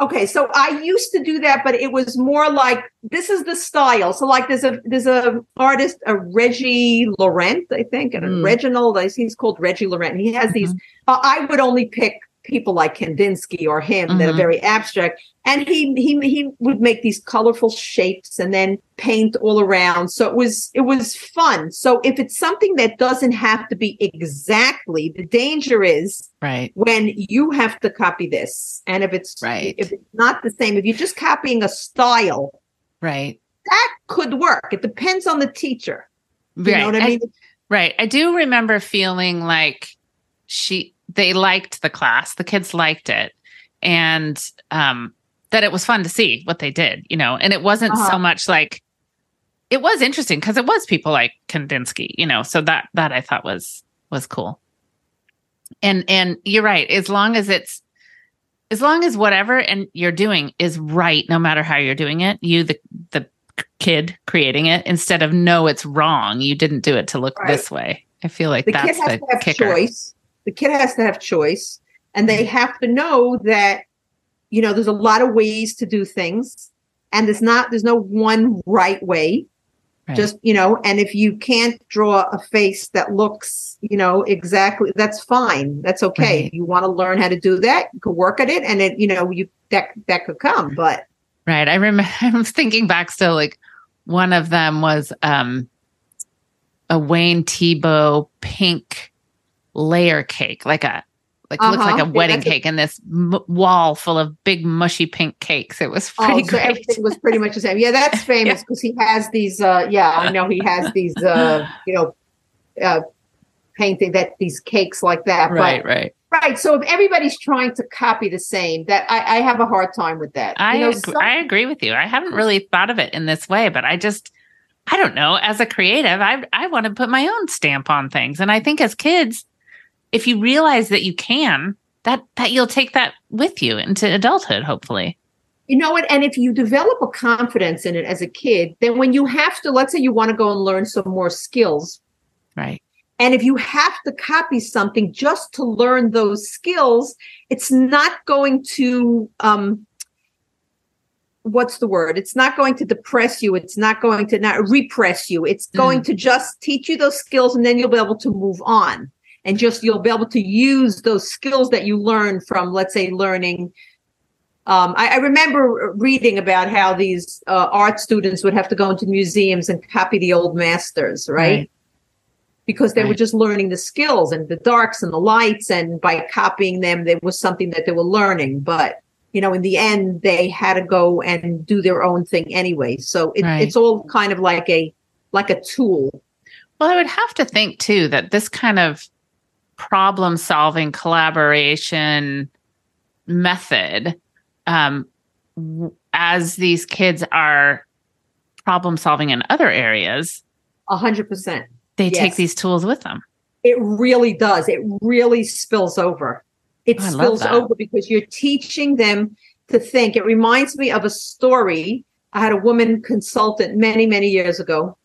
Okay, so I used to do that, but it was more like this is the style. So like there's a there's a artist, a Reggie Laurent, I think, and Mm. a Reginald. I He's called Reggie Laurent. And he has these. Uh, I would only pick people like Kandinsky or him that are Mhm. very abstract, and he he he would make these colorful shapes and then paint all around. So it was it was fun. So if it's something that doesn't have to be exactly, the danger is Right. when you have to copy this and if it's Right. if it's not the same if you're just copying a style Right. that could work it depends on the teacher you right. know what i I- mean Right. I do remember feeling like she they liked the class. The kids liked it. And um that it was fun to see what they did, you know. And it wasn't so Uh-huh. much like it was interesting because it was people like Kandinsky, you know. So that that I thought was was cool. And and you're right. As long as it's as long as whatever and you're doing is right, no matter how you're doing it, you the the kid creating it instead of no, it's wrong. You didn't do it to look Right. this way. I feel like the kid that's has the to have kicker. choice the kid has to have choice and they have to know that you know there's a lot of ways to do things and there's not there's no one right way Right. just you know and if you can't draw a face that looks you know exactly that's fine that's okay Right. you want to learn how to do that you can work at it and it you know you that that could come but Right. I remember [laughs] I'm thinking back still like one of them was um a Wayne Thiebaud pink layer cake, like a like it looked like Uh-huh. a Yeah, wedding a- cake and this m- wall full of big mushy pink cakes. It was oh, pretty so great. everything was pretty much the same yeah that's [laughs] famous because he has these uh yeah i know he has these uh you know uh painting that these cakes like that right, but right. right so if everybody's trying to copy the same that i i have a hard time with that I you know, ag- I agree with you. I haven't really thought of it in this way, but I just I don't know. As a creative, I I want to put my own stamp on things, and I think as kids, if you realize that you can, that that you'll take that with you into adulthood, hopefully. You know what? And if you develop a confidence in it as a kid, then when you have to, let's say you want to go and learn some more skills, Right. and if you have to copy something just to learn those skills, it's not going to, um, what's the word? It's not going to depress you. It's not going to not repress you. It's going to just teach you those skills, and then you'll be able to move on. And just you'll be able to use those skills that you learned from, let's say, learning um, I, I remember reading about how these uh, art students would have to go into museums and copy the old masters, right? Right. Because they were just learning the skills and the darks and the lights, and by copying them, there was something that they were learning. But you know, in the end, they had to go and do their own thing anyway. So it, Right. it's all kind of like a like a tool. Well, I would have to think too that this kind of problem solving collaboration method, um, as these kids are problem solving in other areas, A hundred percent. they take these tools with them. It really does. It really spills over. It Oh, spills over because you're teaching them to think. It reminds me of a story. I had a woman consultant many, many years ago.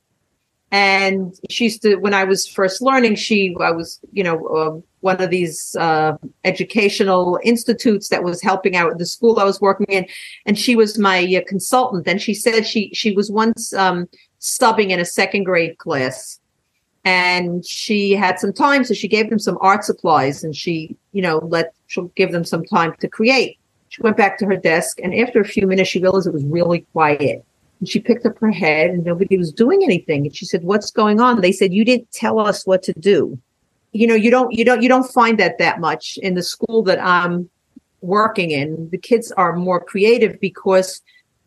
And she used to, when I was first learning, she, I was, you know, uh, one of these uh, educational institutes that was helping out the school I was working in. And she was my uh, consultant. And she said she, she was once um, subbing in a second grade class and she had some time so she gave them some art supplies and she you know let she'll give them some time to create she went back to her desk and after a few minutes she realized it was really quiet and she picked up her head and nobody was doing anything. And she said what's going on? They said you didn't tell us what to do. You know you don't you don't you don't find that that much in the school that i'm working in. The kids are more creative because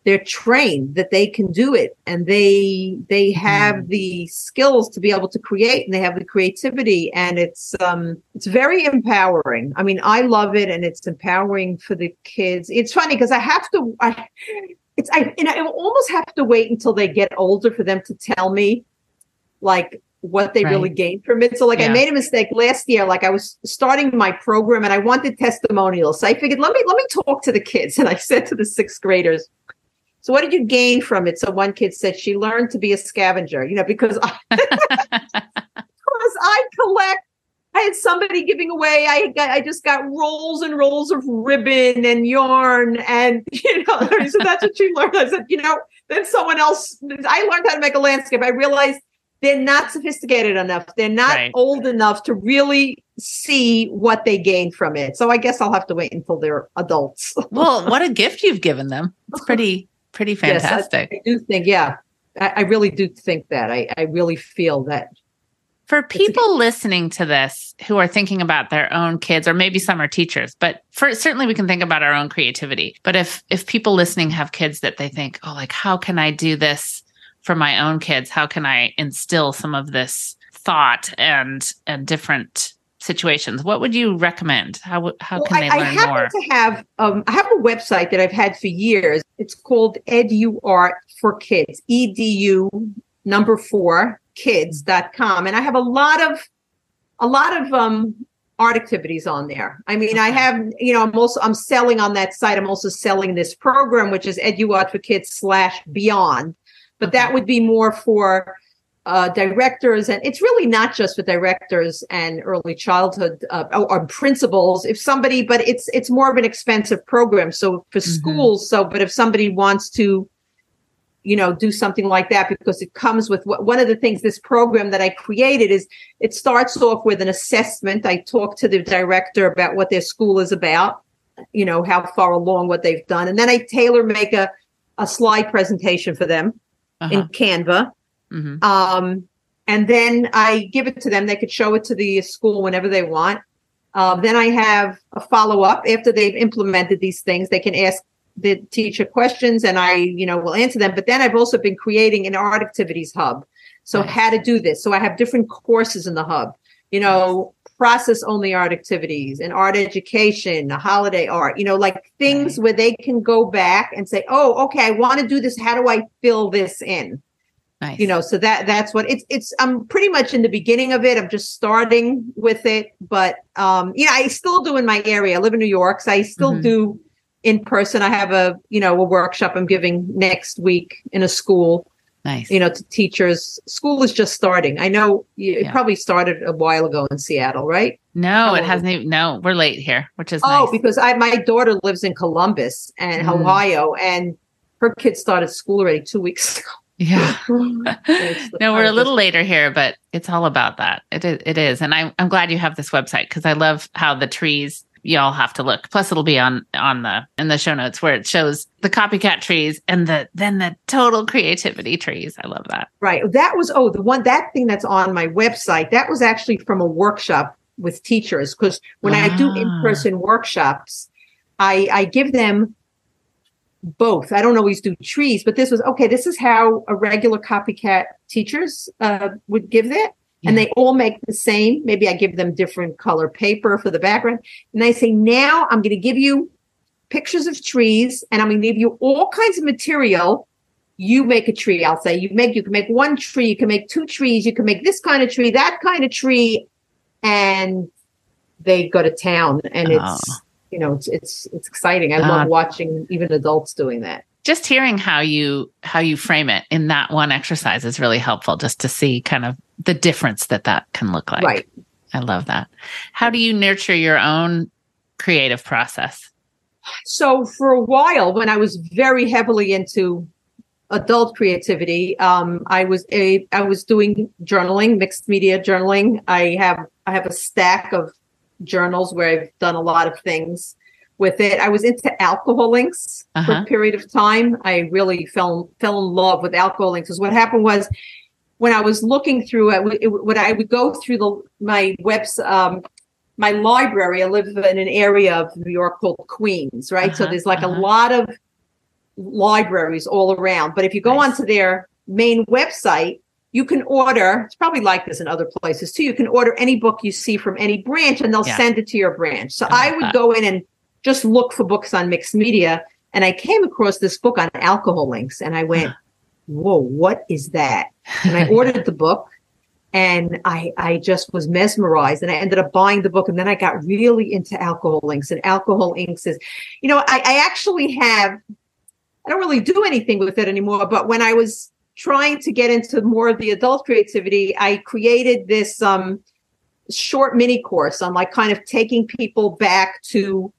they're trained that they can do it. And they they have the skills to be able to create and they have the creativity. And it's um it's very empowering. I mean i love it and it's empowering for the kids. It's funny because i have to i it's i and i almost have to wait until they get older for them to tell me like what they really Right. gained from it so like i made a mistake last year like i was starting my program and i wanted testimonials so i figured let me let me talk to the kids [laughs] and i said to the sixth graders so what did you gain from it? So one kid said she learned to be a scavenger, you know, because I, [laughs] because I collect I had somebody giving away. I got, I just got rolls and rolls of ribbon and yarn, and [laughs] you know, so that's what you learned. I said, you know, then someone else. I learned how to make a landscape. I realized they're not sophisticated enough. They're not Right. old enough to really see what they gain from it. So I guess I'll have to wait until they're adults. [laughs] Well, what a gift you've given them. It's pretty, pretty Yes, I- fantastic. I do think, yeah, I, I really do think that. I, I really feel that. For people listening to this who are thinking about their own kids, or maybe some are teachers, but for certainly we can think about our own creativity. But if if people listening have kids that they think, oh, like how can I do this for my own kids? How can I instill some of this thought and and different situations? What would you recommend? How how Well, can they I learn happen more? to have um, I have a website that I've had for years. It's called EduArt for Kids. E D U number four kids.com. And I have a lot of a lot of um art activities on there. I mean, I have, you know, I'm also I'm selling on that site. I'm also selling this program, which is EduArt for Kids slash beyond. But Okay. that would be more for uh, directors, and it's really not just for directors and early childhood uh, or, or principals. If somebody, but it's it's more of an expensive program. So for Mhm. schools, so but if somebody wants to, you know, do something like that because it comes with what, one of the things this program that I created is it starts off with an assessment. I talk to the director about what their school is about, you know, how far along what they've done, and then I tailor make a a slide presentation for them Uh-huh. in Canva. Mhm. Um, and then I give it to them. They could show it to the school whenever they want. Uh, then I have a follow up after they've implemented these things. They can ask the teacher questions, and I, you know, will answer them. But then I've also been creating an art activities hub. So Nice. how to do this. So I have different courses in the hub. You know, process only art activities and art education, a holiday art. You know, like things where they can go back and say, "Oh, okay, I want to do this. How do I fill this in?" Nice. you know so that that's what it's it's i'm pretty much in the beginning of it i'm just starting with it but um yeah i still do in my area i live in new york so i still Mhm. do in person i have a you know a workshop i'm giving next week in a school nice. you know to teachers school is just starting i know it Yeah. probably started a while ago in seattle right no, it hasn't even. No, we're late here, which is oh nice. because i my daughter lives in columbus and Mm. ohio and her kids started school already two weeks [laughs] ago yeah. [laughs] No, we're a little later here, but it's all about that. It is, it is. and I'm I'm glad you have this website because I love how the trees you all have to look. Plus, it'll be on on the in the show notes where it shows the copycat trees and the then the total creativity trees. I love that. Right. That was oh the one that thing that's on my website. That was actually from a workshop with teachers because when I do Ah. in person workshops, I I give them both. I don't always do trees, but this was okay. This is how a regular copycat teachers uh, would give that. And they all make the same. Maybe I give them different color paper for the background. And I say, now I'm going to give you pictures of trees and I'm going to give you all kinds of material you make a tree i'll say you make you can make one tree you can make two trees you can make this kind of tree that kind of tree and they go to town and it's Oh. you know it's it's it's exciting i Ah. love watching even adults doing that Just hearing how you how you frame it in that one exercise is really helpful. Just to see kind of the difference that that can look like. right I love that. How do you nurture your own creative process? so for a while when i was very heavily into adult creativity um i was a i was doing journaling mixed media journaling i have i have a stack of journals where i've done a lot of things with it i was into alcohol inks for Uh-huh. a period of time i really fell fell in love with alcohol inks because what happened was when i was looking through it, it when i would go through the my webs um my library i live in an area of new york called queens right so Uh-huh, there's like uh-huh. a lot of libraries all around but if you go Nice. onto their main website you can order it's probably like this in other places too you can order any book you see from any branch and they'll Yeah. send it to your branch so I i, would that. go in and just look for books on mixed media. And i came across this book on alcohol inks and i went whoa what is that? And I [laughs] ordered the book and I I just was mesmerized and I ended up buying the book and then I got really into alcohol inks. And alcohol inks is you know I, I actually have I don't really do anything with it anymore but when I was trying to get into more of the adult creativity I created this um short mini course on like kind of taking people back to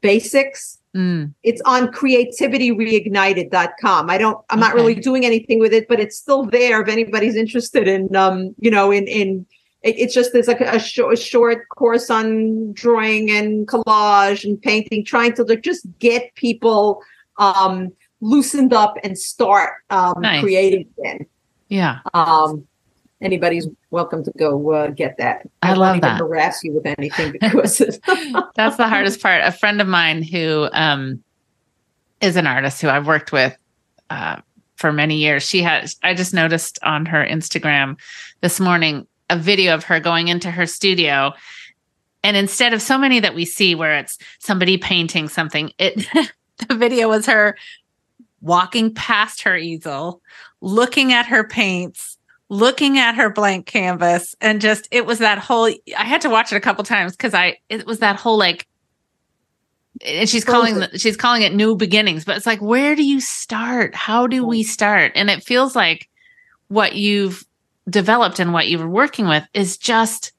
basics. Mm, It's on creativityreignited.com. I don't I'm not really doing anything with it, but it's still there if anybody's interested in um, you know, in in it, it's just there's like a, short, a short course on drawing and collage and painting, trying to just get people um loosened up and start um Nice. creating again. yeah. Um, anybody's welcome to go uh, get that. I won't love that. Harass you with anything [laughs] because [laughs] That's the hardest part. A friend of mine who um, is an artist who I've worked with uh, for many years. She has. I just noticed on her Instagram this morning a video of her going into her studio, and instead of so many that we see where it's somebody painting something, it [laughs] the video was her walking past her easel, looking at her paints. Looking at her blank canvas and just it was that whole I had to watch it a couple times because I it was that whole like and she's calling she's calling it new beginnings but it's like where do you start? How do we start? And it feels like what you've developed and what you're working with is just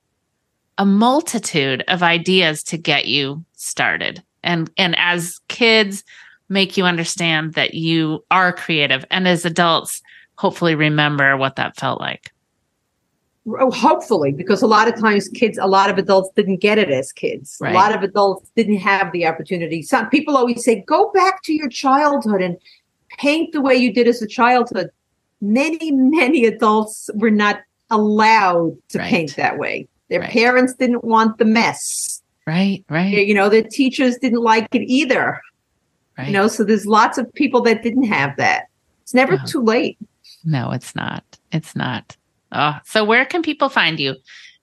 a multitude of ideas to get you started. And and as kids make you understand that you are creative and as adults hopefully remember what that felt like Oh, hopefully, because a lot of times kids, a lot of adults didn't get it as kids. Right. A lot of adults didn't have the opportunity. Some people always say, go back to your childhood and paint the way you did as a childhood. Many, many adults were not allowed to Right. paint that way. Their Right. parents didn't want the mess. right right You know, their teachers didn't like it either. right You know, so there's lots of people that didn't have that. It's never Yeah. too late. No, it's not. It's not. Oh, so where can people find you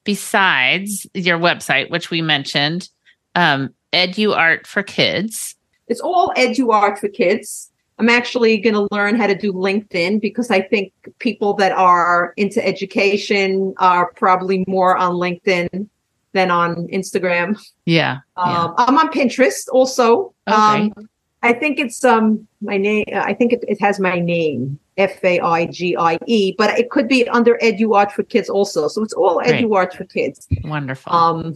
besides your website, which we mentioned, um, Edu Art for Kids? It's all edu art for kids. I'm actually going to learn how to do LinkedIn because I think people that are into education are probably more on LinkedIn than on Instagram. Yeah. yeah. Um, I'm on Pinterest also. Okay. Um, I think it's um my name. I think it, it has my name F A I G I E, but it could be under Edu Art for Kids also. So it's all Great. Edu Art for Kids. Wonderful. Um,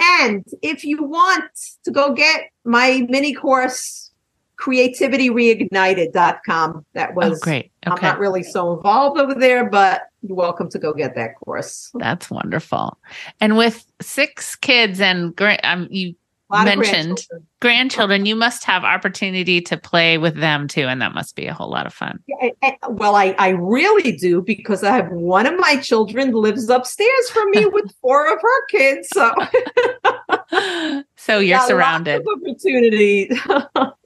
and if you want to go get my mini course, creativityreignited.com. That oh, was, great. I'm not really so involved over there, but you're welcome to go get that course. That's wonderful. And with six kids and gra- um, you A lot of Mentioned. grandchildren. grandchildren, you must have opportunity to play with them too, and that must be a whole lot of fun. Yeah, I- I- well, I, I really do because I have one of my children lives upstairs from me with [laughs] four of her kids. So [laughs] so you're lots surrounded. opportunity. [laughs]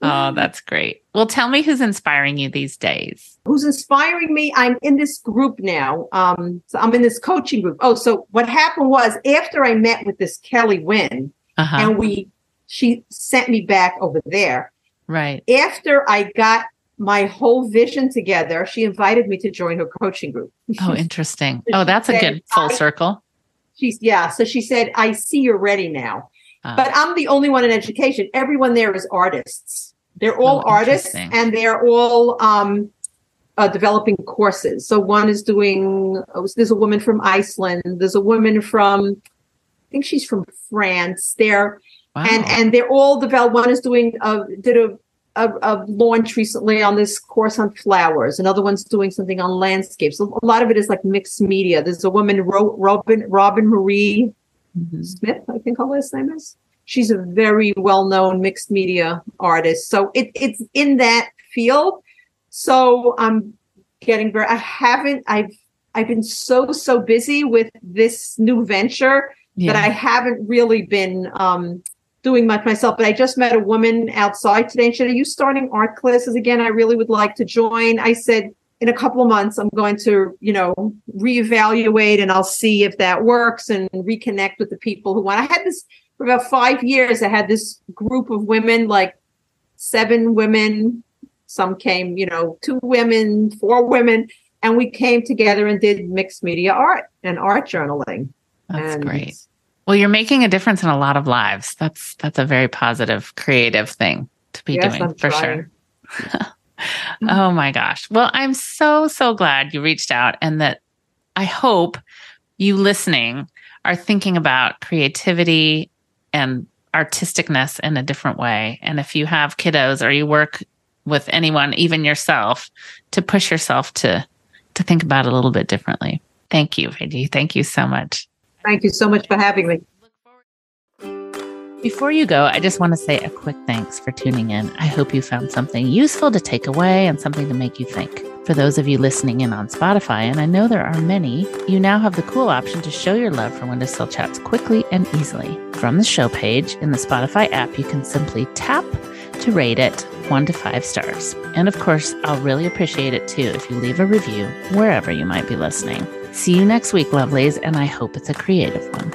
Oh, that's great. Well, tell me who's inspiring you these days. who's inspiring me. I'm in this group now. Um, so I'm in this coaching group. Oh, so what happened was after I met with this Kelly Wynn, Uh-huh. and we she sent me back over there. right. After I got my whole vision together, she invited me to join her coaching group. Oh, interesting. [laughs] Oh, that's a good full circle. She's yeah. So she said, I see you're ready now. Uh, But I'm the only one in education. Everyone there is artists. They're all Oh, artists and they're all um, uh, developing courses. So one is doing, oh, there's a woman from Iceland. There's a woman from, I think she's from France. They're, wow. and, and they're all developed. One is doing, uh, did a, a, a launch recently on this course on flowers. Another one's doing something on landscapes. A lot of it is like mixed media. There's a woman, Ro- Robin, Roben-Marie Mhm. Smith, I think her last name is. She's a very well-known mixed media artist. So it, it's in that field. So I'm getting very I haven't I've I've been so so busy with this new venture yeah. that I haven't really been um doing much myself. But I just met a woman outside today and she said, Are you starting art classes again? I really would like to join. I said, in a couple of months, I'm going to, you know, reevaluate and I'll see if that works and reconnect with the people who want. I had this for about five years. I had this group of women, like seven women. Some came, you know, two women, four women, and we came together and did mixed media art and art journaling. that's And great. Well, you're making a difference in a lot of lives. That's that's a very positive, creative thing to be Yes, doing I'm for trying. sure. [laughs] oh my gosh. Well, I'm so so glad you reached out and that I hope you listening are thinking about creativity and artisticness in a different way. And if you have kiddos or you work with anyone, even yourself, to push yourself to to think about it a little bit differently. Thank you, Faigie. Thank you so much. Thank you so much for having me. Before you go, I just want to say a quick thanks for tuning in. I hope you found something useful to take away and something to make you think. For those of you listening in on Spotify, and I know there are many, you now have the cool option to show your love for Windowsill Chats quickly and easily. From the show page in the Spotify app, you can simply tap to rate it one to five stars. And of course, I'll really appreciate it too if you leave a review wherever you might be listening. See you next week, lovelies, and I hope it's a creative one.